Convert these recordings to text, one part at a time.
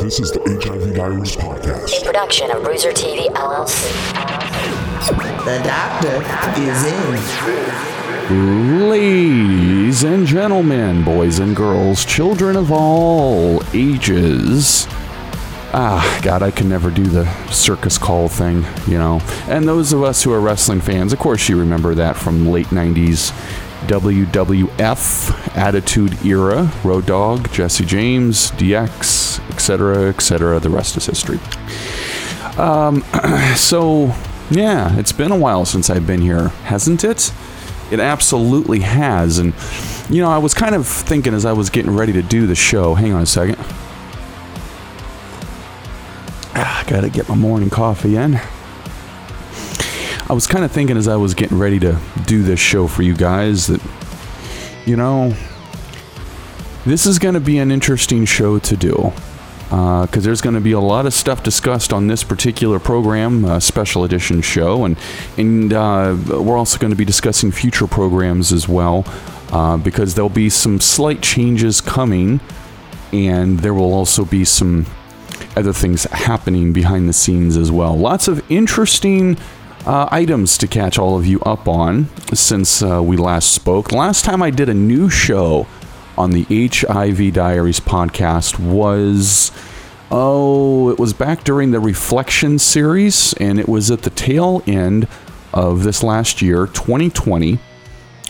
This is the HIV Diaries podcast. In production of Bruiser TV LLC. The doctor is in. Ladies and gentlemen, boys and girls, children of all ages. Ah, God, I can never do the circus call thing, you know. And those of us who are wrestling fans, of course, you remember that from late 90s WWF Attitude Era, Road Dogg, Jesse James, DX, etc., etc. The rest is history. Um, so, yeah, it's been a while since I've been here, hasn't it? It absolutely has. And, you know, I was kind of thinking as I was getting ready to do the show, hang on a second. Ah, gotta get my morning coffee in. I was kind of thinking as I was getting ready to do this show for you guys that, you know, this is going to be an interesting show to do because uh, there's going to be a lot of stuff discussed on this particular program, special edition show, and and uh, we're also going to be discussing future programs as well uh, because there'll be some slight changes coming, and there will also be some other things happening behind the scenes as well. Lots of interesting. Uh, items to catch all of you up on since uh, we last spoke. Last time I did a new show on the HIV Diaries podcast was oh, it was back during the Reflection series, and it was at the tail end of this last year, 2020.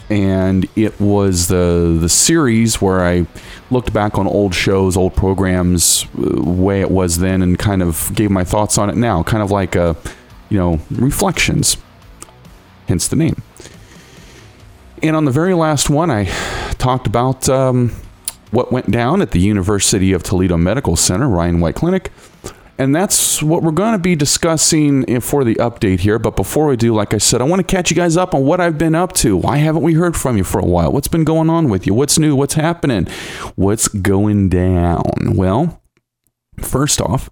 And it was the the series where I looked back on old shows, old programs, uh, way it was then, and kind of gave my thoughts on it now, kind of like a, you know, reflections. Hence the name. And on the very last one, I talked about um, what went down at the University of Toledo Medical Center, Ryan White Clinic. And that's what we're going to be discussing for the update here. But before we do, like I said, I want to catch you guys up on what I've been up to. Why haven't we heard from you for a while? What's been going on with you? What's new? What's happening? What's going down? Well, first off,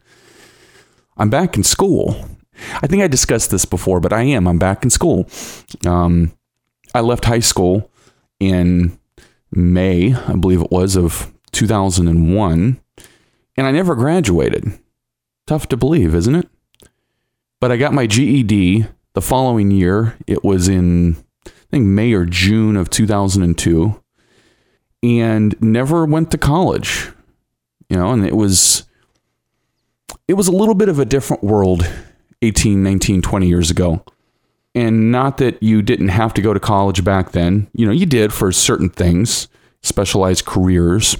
I'm back in school. I think I discussed this before, but I am. I'm back in school. Um, I left high school in May, I believe it was, of 2001, and I never graduated. Tough to believe, isn't it? But I got my GED the following year. It was in, I think, May or June of 2002, and never went to college. You know, and it was it was a little bit of a different world 18, 19, 20 years ago. And not that you didn't have to go to college back then. You know, you did for certain things, specialized careers.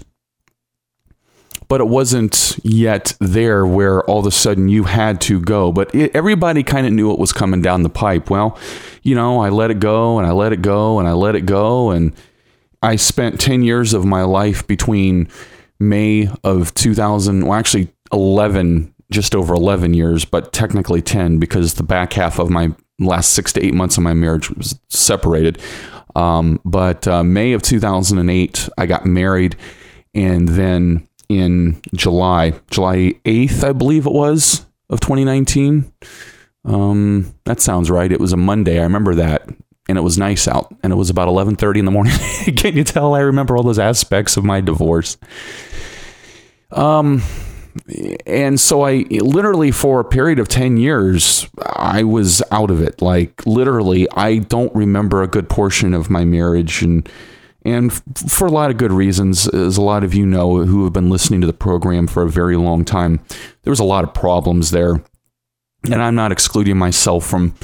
But it wasn't yet there where all of a sudden you had to go. But it, everybody kind of knew it was coming down the pipe. Well, you know, I let it go and I let it go and I let it go. And I spent 10 years of my life between May of 2000, well, actually 11, just over 11 years, but technically 10 because the back half of my last six to eight months of my marriage was separated. Um, but uh, May of 2008, I got married, and then in July, July 8th, I believe it was of 2019. Um, that sounds right. It was a Monday. I remember that, and it was nice out, and it was about 11:30 in the morning. Can you tell? I remember all those aspects of my divorce. Um, and so I literally for a period of 10 years I was out of it. Like literally I don't remember a good portion of my marriage. And and for a lot of good reasons as a lot of you know who have been listening to the program for a very long time there was a lot of problems there. And I'm not excluding myself from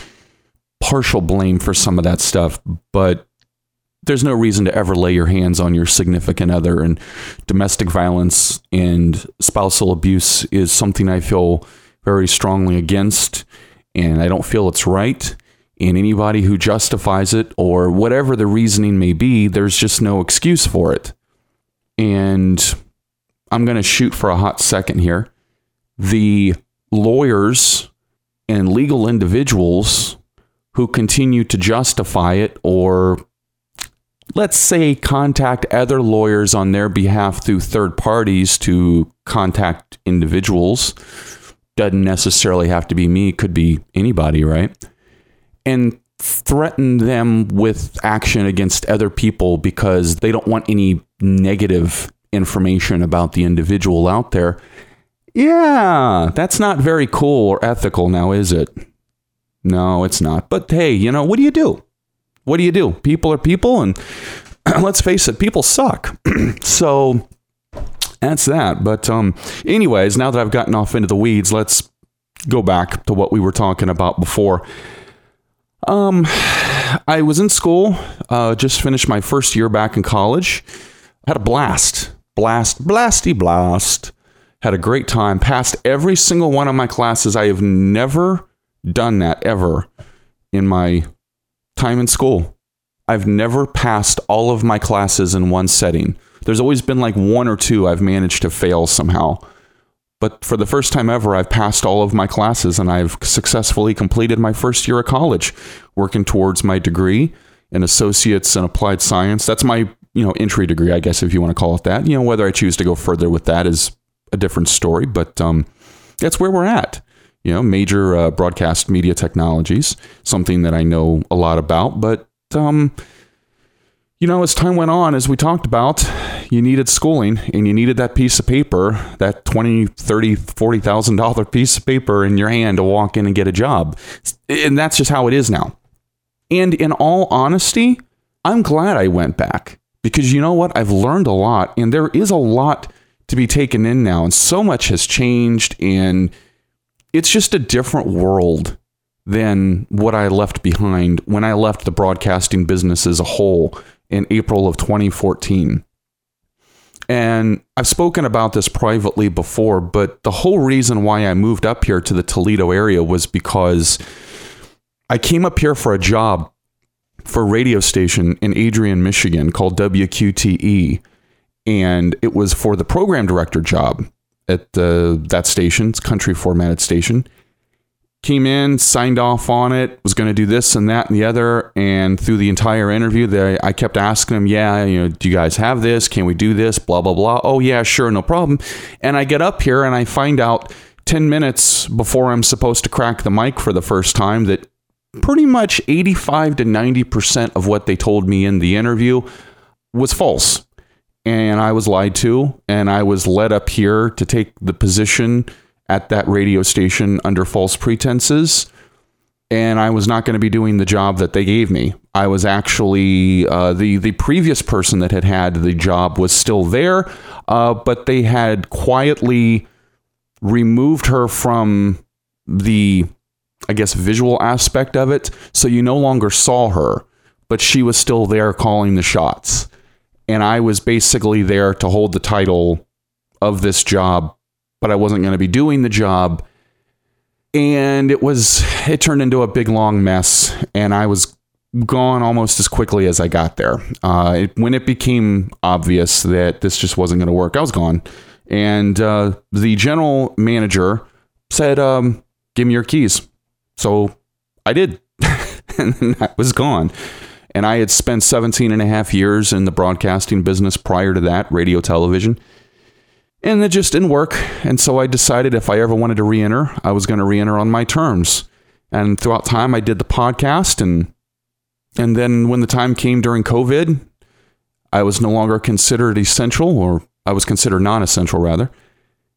partial blame for some of that stuff but there's no reason to ever lay your hands on your significant other and domestic violence and spousal abuse is something I feel very strongly against and I don't feel it's right. And anybody who justifies it or whatever the reasoning may be there's just no excuse for it. And I'm going to shoot for a hot second here. The lawyers and legal individuals who continue to justify it or let's say, contact other lawyers on their behalf through third parties to contact individuals. Doesn't necessarily have to be me, could be anybody, right? And threaten them with action against other people because they don't want any negative information about the individual out there. Yeah, that's not very cool or ethical now, is it? No, it's not. But hey, you know, what do you do? What do you do? People are people, and let's face it, people suck. so that's that. But um, anyways, now that I've gotten off into the weeds, let's go back to what we were talking about before. Um, I was in school, uh, just finished my first year back in college. Had a blast, blast, blasty blast. Had a great time. Passed every single one of my classes. I have never done that ever in my time in school. I've never passed all of my classes in one setting. There's always been like one or two I've managed to fail somehow. But for the first time ever, I've passed all of my classes and I've successfully completed my first year of college, working towards my degree in associates in applied science. That's my, you know, entry degree, I guess, if you want to call it that. You know, whether I choose to go further with that is a different story, but um, that's where we're at. You know, major uh, broadcast media technologies, something that I know a lot about, but um, you know, as time went on, as we talked about, you needed schooling and you needed that piece of paper, that 20, 30, 40,000 dollar piece of paper in your hand to walk in and get a job. And that's just how it is now. And in all honesty, I'm glad I went back because you know what? I've learned a lot and there is a lot to be taken in now and so much has changed and it's just a different world than what I left behind when I left the broadcasting business as a whole in April of 2014. And I've spoken about this privately before, but the whole reason why I moved up here to the Toledo area was because I came up here for a job for a radio station in Adrian, Michigan called WQTE. And it was for the program director job at uh, that station, it's country formatted station came in, signed off on it, was going to do this and that and the other. And through the entire interview, they, I kept asking him, Yeah, you know, do you guys have this? Can we do this? Blah, blah, blah. Oh, yeah, sure, no problem. And I get up here and I find out 10 minutes before I'm supposed to crack the mic for the first time that pretty much 85 to 90% of what they told me in the interview was false. And I was lied to, and I was led up here to take the position at that radio station under false pretenses. And I was not going to be doing the job that they gave me. I was actually uh, the the previous person that had had the job was still there, uh, but they had quietly removed her from the, I guess, visual aspect of it. So you no longer saw her, but she was still there calling the shots. And I was basically there to hold the title of this job but I wasn't going to be doing the job. And it was, it turned into a big long mess. And I was gone almost as quickly as I got there. Uh, it, when it became obvious that this just wasn't going to work, I was gone. And uh, the general manager said, um, Give me your keys. So I did. and I was gone. And I had spent 17 and a half years in the broadcasting business prior to that, radio, television and it just didn't work. And so I decided if I ever wanted to re-enter, I was going to re-enter on my terms. And throughout time, I did the podcast, and and then when the time came during COVID, I was no longer considered essential, or I was considered non-essential rather,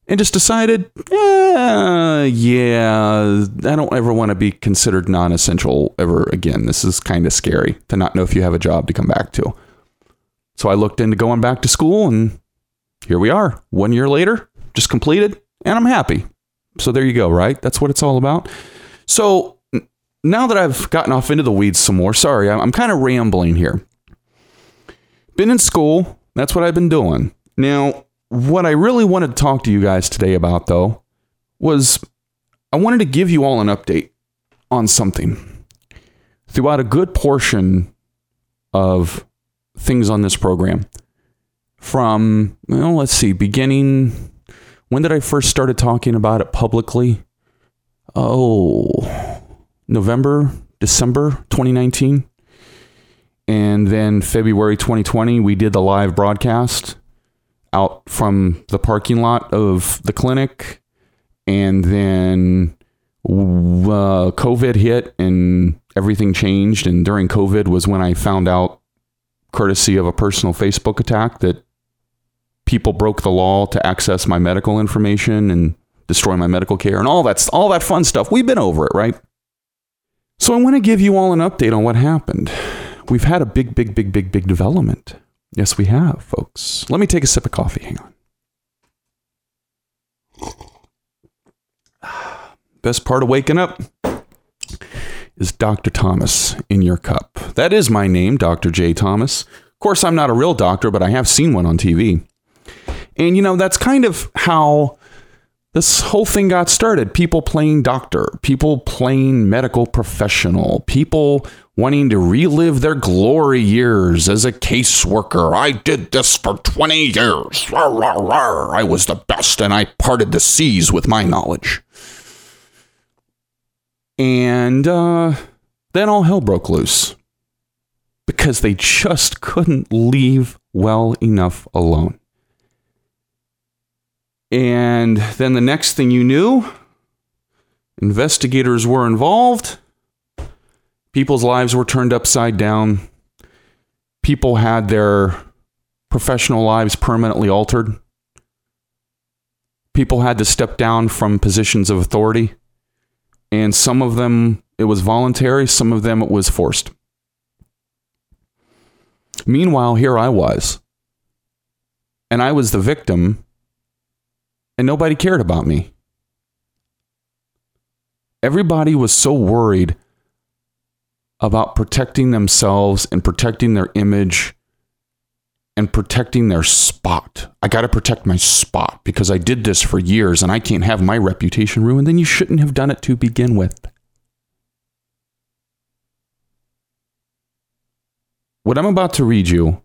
and just decided, yeah, yeah, I don't ever want to be considered non-essential ever again. This is kind of scary to not know if you have a job to come back to. So I looked into going back to school and here we are, one year later, just completed, and I'm happy. So there you go, right? That's what it's all about. So now that I've gotten off into the weeds some more, sorry, I'm kind of rambling here. Been in school, that's what I've been doing. Now, what I really wanted to talk to you guys today about, though, was I wanted to give you all an update on something. Throughout a good portion of things on this program, from, well, let's see, beginning. When did I first started talking about it publicly? Oh, November, December 2019. And then February 2020, we did the live broadcast out from the parking lot of the clinic. And then uh, COVID hit and everything changed. And during COVID was when I found out, courtesy of a personal Facebook attack, that people broke the law to access my medical information and destroy my medical care, and all that, all that fun stuff. We've been over it, right? So I want to give you all an update on what happened. We've had a big, big, big, big, big development. Yes, we have, folks. Let me take a sip of coffee. Hang on. Best part of waking up is Dr. Thomas in your cup. That is my name, Dr. J. Thomas. Of course, I'm not a real doctor, but I have seen one on TV. And, you know, that's kind of how this whole thing got started. People playing doctor, people playing medical professional, people wanting to relive their glory years as a caseworker. I did this for 20 years. I was the best and I parted the seas with my knowledge. And uh, then all hell broke loose because they just couldn't leave well enough alone. And then the next thing you knew, investigators were involved. People's lives were turned upside down. People had their professional lives permanently altered. People had to step down from positions of authority. And some of them, it was voluntary, some of them, it was forced. Meanwhile, here I was. And I was the victim and nobody cared about me. Everybody was so worried about protecting themselves and protecting their image and protecting their spot. I got to protect my spot because I did this for years and I can't have my reputation ruined. Then you shouldn't have done it to begin with. What I'm about to read you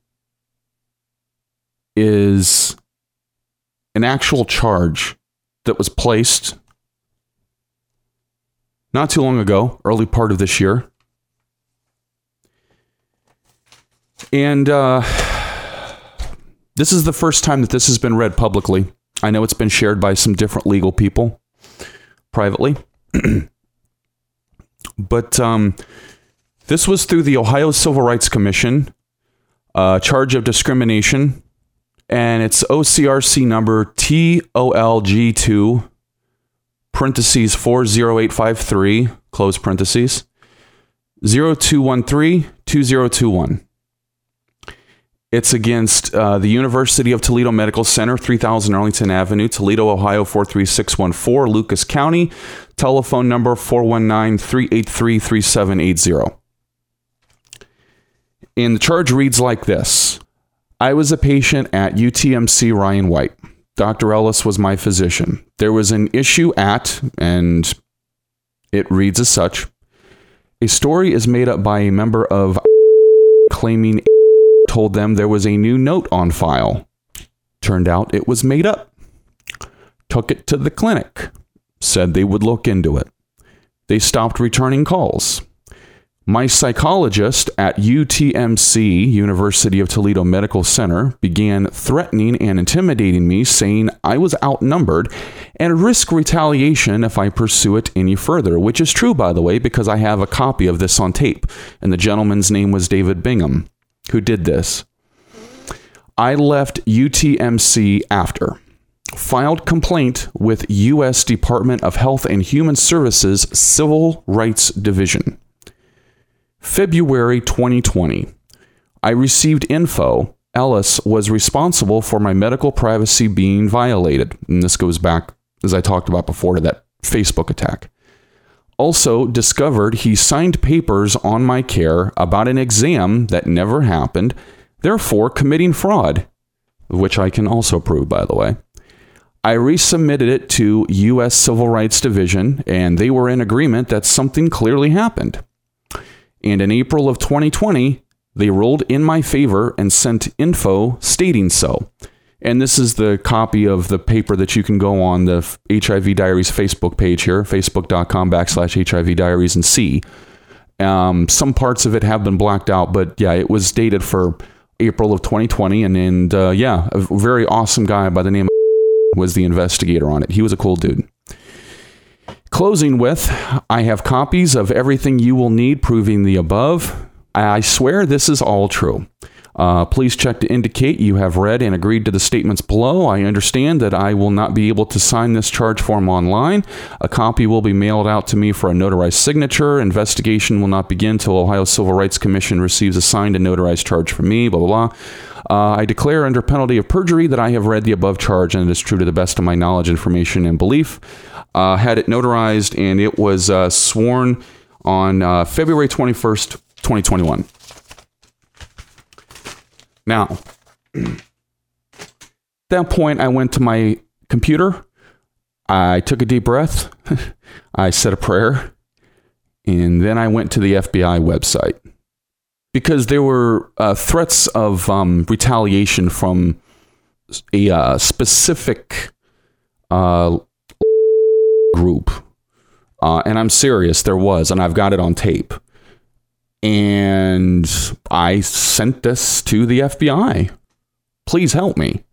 is an actual charge that was placed not too long ago, early part of this year. And uh, this is the first time that this has been read publicly. I know it's been shared by some different legal people privately. but um, this was through the Ohio Civil Rights Commission, uh, charge of discrimination and it's OCRC number TOLG2 parentheses 40853 close parentheses 0213 2021. It's against uh, the University of Toledo Medical Center, 3000 Arlington Avenue, Toledo, Ohio 43614, Lucas County. Telephone number 419 383 3780. And the charge reads like this I was a patient at UTMC Ryan White. Dr. Ellis was my physician. There was an issue at, and it reads as such a story is made up by a member of claiming told them there was a new note on file. Turned out it was made up. Took it to the clinic. Said they would look into it. They stopped returning calls. My psychologist at UTMC, University of Toledo Medical Center, began threatening and intimidating me, saying I was outnumbered and risk retaliation if I pursue it any further, which is true, by the way, because I have a copy of this on tape. And the gentleman's name was David Bingham, who did this. I left UTMC after. Filed complaint with U.S. Department of Health and Human Services Civil Rights Division. February 2020, I received info Ellis was responsible for my medical privacy being violated. And this goes back, as I talked about before, to that Facebook attack. Also, discovered he signed papers on my care about an exam that never happened, therefore committing fraud, which I can also prove, by the way. I resubmitted it to U.S. Civil Rights Division, and they were in agreement that something clearly happened. And in April of 2020, they ruled in my favor and sent info stating so. And this is the copy of the paper that you can go on the HIV Diaries Facebook page here, facebook.com backslash HIV Diaries, and see. Um, some parts of it have been blacked out, but yeah, it was dated for April of 2020. And, and uh, yeah, a very awesome guy by the name of was the investigator on it. He was a cool dude. Closing with, I have copies of everything you will need proving the above. I swear this is all true. Uh, please check to indicate you have read and agreed to the statements below. I understand that I will not be able to sign this charge form online. A copy will be mailed out to me for a notarized signature. Investigation will not begin till Ohio Civil Rights Commission receives a signed and notarized charge from me. Blah blah blah. Uh, I declare under penalty of perjury that I have read the above charge and it is true to the best of my knowledge, information, and belief. Uh, had it notarized and it was uh, sworn on uh, February 21st, 2021. Now, at that point, I went to my computer. I took a deep breath. I said a prayer. And then I went to the FBI website because there were uh, threats of um, retaliation from a uh, specific uh, group. Uh, and I'm serious, there was, and I've got it on tape. And I sent this to the FBI. Please help me,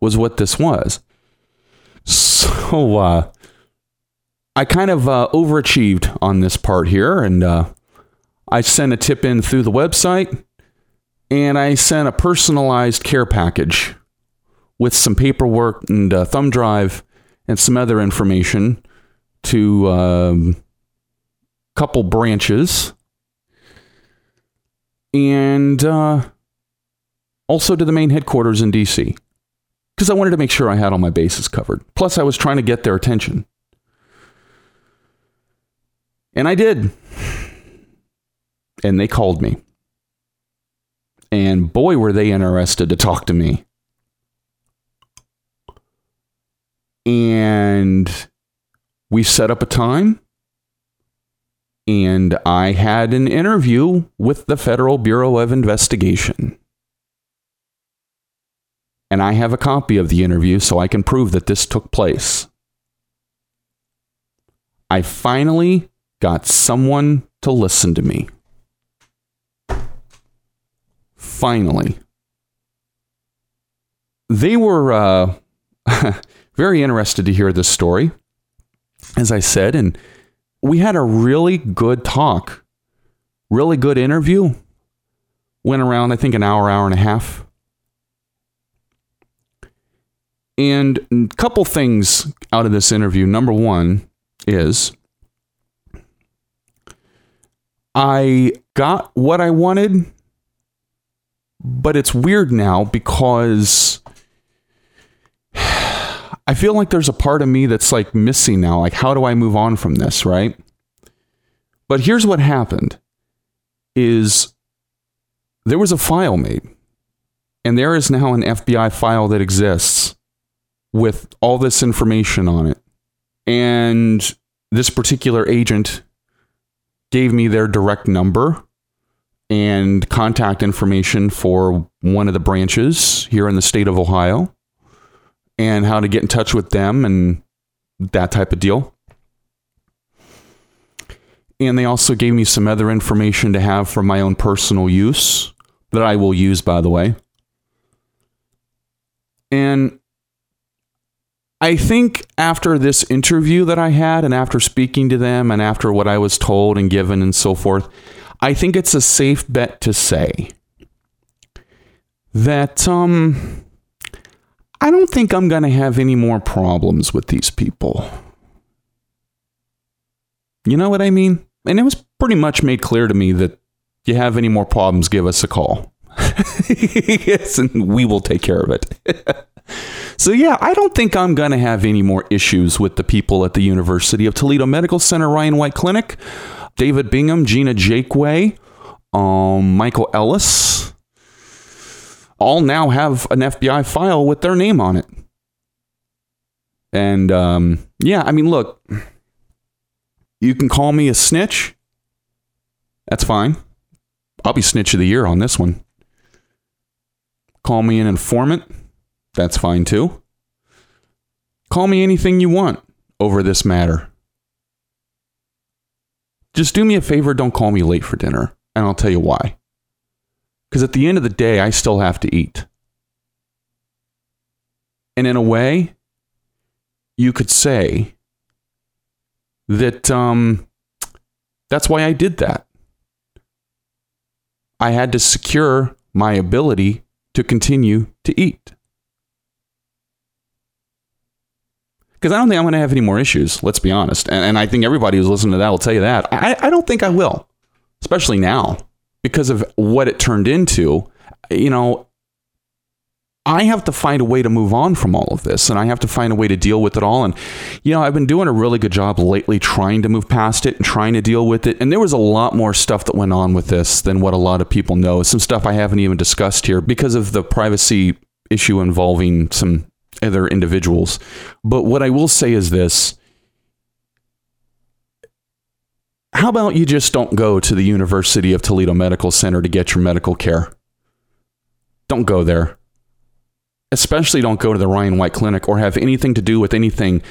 was what this was. So uh, I kind of uh, overachieved on this part here, and uh, I sent a tip in through the website, and I sent a personalized care package with some paperwork and a thumb drive and some other information to a um, couple branches and uh, also to the main headquarters in DC because I wanted to make sure I had all my bases covered. Plus, I was trying to get their attention. And I did. And they called me. And boy, were they interested to talk to me. And we set up a time and I had an interview with the Federal Bureau of Investigation. And I have a copy of the interview so I can prove that this took place. I finally got someone to listen to me. Finally. They were uh, very interested to hear this story, as I said, and we had a really good talk, really good interview. Went around, I think, an hour, hour and a half. And a couple things out of this interview. Number one is I got what I wanted, but it's weird now because I feel like there's a part of me that's like missing now. Like, how do I move on from this, right? But here's what happened is there was a file made. And there is now an FBI file that exists with all this information on it. And this particular agent gave me their direct number and contact information for one of the branches here in the state of Ohio and how to get in touch with them and that type of deal. And they also gave me some other information to have for my own personal use that I will use, by the way. And I think after this interview that I had, and after speaking to them, and after what I was told and given and so forth, I think it's a safe bet to say that um, I don't think I'm going to have any more problems with these people. You know what I mean? And it was pretty much made clear to me that if you have any more problems, give us a call. yes, and we will take care of it. so, yeah, I don't think I'm going to have any more issues with the people at the University of Toledo Medical Center, Ryan White Clinic, David Bingham, Gina Jakeway, um, Michael Ellis, all now have an FBI file with their name on it. And um, yeah, I mean, look, you can call me a snitch. That's fine. I'll be snitch of the year on this one. Call me an informant. That's fine too. Call me anything you want over this matter. Just do me a favor, don't call me late for dinner, and I'll tell you why. Because at the end of the day, I still have to eat. And in a way, you could say that um, that's why I did that. I had to secure my ability to continue to eat. Because I don't think I'm going to have any more issues, let's be honest. And, and I think everybody who's listening to that will tell you that. I, I don't think I will, especially now, because of what it turned into. You know, I have to find a way to move on from all of this and I have to find a way to deal with it all. And, you know, I've been doing a really good job lately trying to move past it and trying to deal with it. And there was a lot more stuff that went on with this than what a lot of people know. Some stuff I haven't even discussed here because of the privacy issue involving some other individuals. But what I will say is this. How about you just don't go to the University of Toledo Medical Center to get your medical care? Don't go there especially don't go to the Ryan White Clinic or have anything to do with anything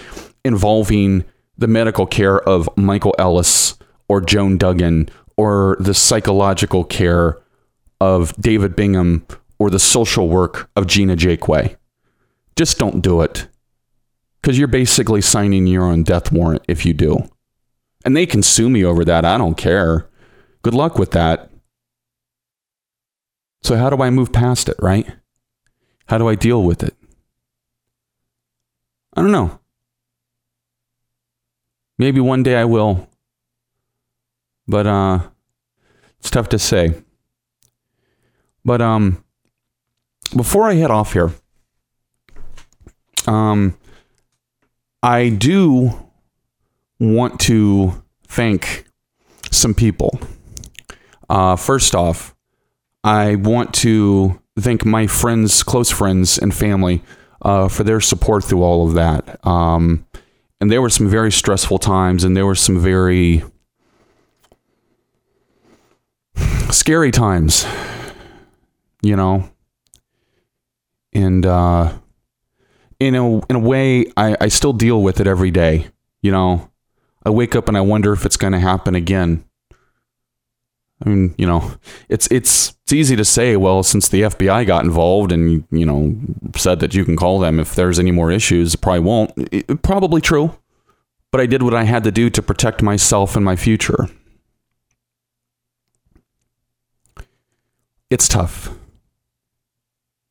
involving the medical care of Michael Ellis or Joan Duggan or the psychological care of David Bingham or the social work of Gina Jaquay. Just don't do it. Because you're basically signing your own death warrant if you do. And they can sue me over that. I don't care. Good luck with that. So, how do I move past it, right? How do I deal with it? I don't know. Maybe one day I will. But uh it's tough to say. But um before I head off here, um I do want to thank some people. Uh first off, I want to thank my friends, close friends, and family uh, for their support through all of that. Um, and there were some very stressful times, and there were some very scary times, you know. And uh, in a in a way, I, I still deal with it every day. You know, I wake up and I wonder if it's going to happen again. I mean, you know, it's it's it's easy to say, well, since the FBI got involved and you know said that you can call them if there's any more issues, probably won't. It, probably true, but I did what I had to do to protect myself and my future. It's tough.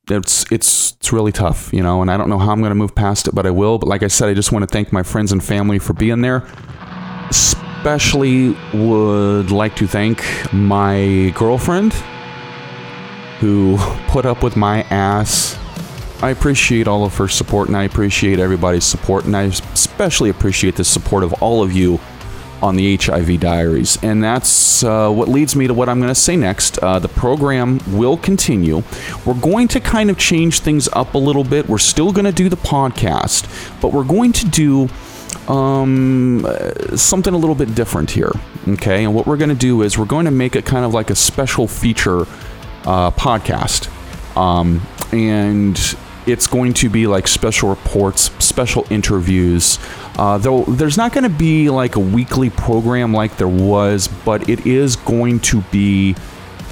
It's it's it's really tough, you know, and I don't know how I'm going to move past it, but I will. But like I said, I just want to thank my friends and family for being there especially would like to thank my girlfriend who put up with my ass. I appreciate all of her support and I appreciate everybody's support and I especially appreciate the support of all of you on the HIV Diaries. And that's uh, what leads me to what I'm going to say next. Uh, the program will continue. We're going to kind of change things up a little bit. We're still going to do the podcast, but we're going to do um, something a little bit different here. Okay, and what we're going to do is we're going to make it kind of like a special feature uh, podcast, um, and it's going to be like special reports, special interviews. Uh, though there's not going to be like a weekly program like there was, but it is going to be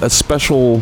a special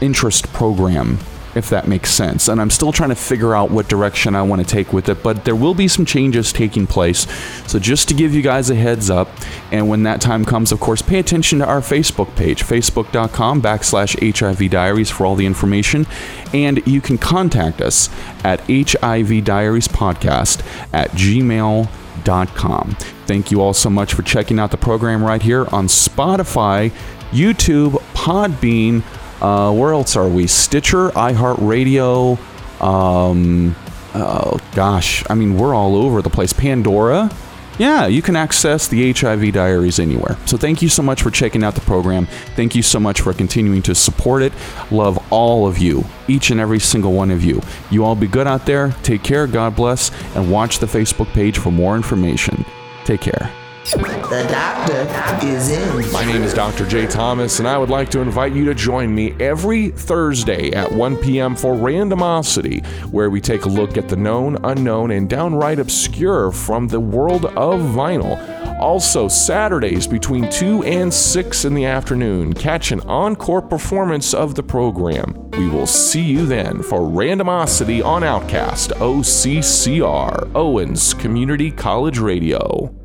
interest program if that makes sense. And I'm still trying to figure out what direction I want to take with it, but there will be some changes taking place. So just to give you guys a heads up, and when that time comes, of course, pay attention to our Facebook page, facebook.com backslash HIV Diaries for all the information. And you can contact us at HIV Diaries Podcast at gmail.com. Thank you all so much for checking out the program right here on Spotify, YouTube, Podbean, uh, where else are we? Stitcher, iHeartRadio. Um, oh gosh, I mean we're all over the place. Pandora. Yeah, you can access the HIV Diaries anywhere. So thank you so much for checking out the program. Thank you so much for continuing to support it. Love all of you, each and every single one of you. You all be good out there. Take care. God bless. And watch the Facebook page for more information. Take care. The doctor is in. My name is Dr. J. Thomas, and I would like to invite you to join me every Thursday at 1 p.m. for Randomosity, where we take a look at the known, unknown, and downright obscure from the world of vinyl. Also, Saturdays between 2 and 6 in the afternoon, catch an encore performance of the program. We will see you then for Randomosity on Outcast, OCCR, Owens Community College Radio.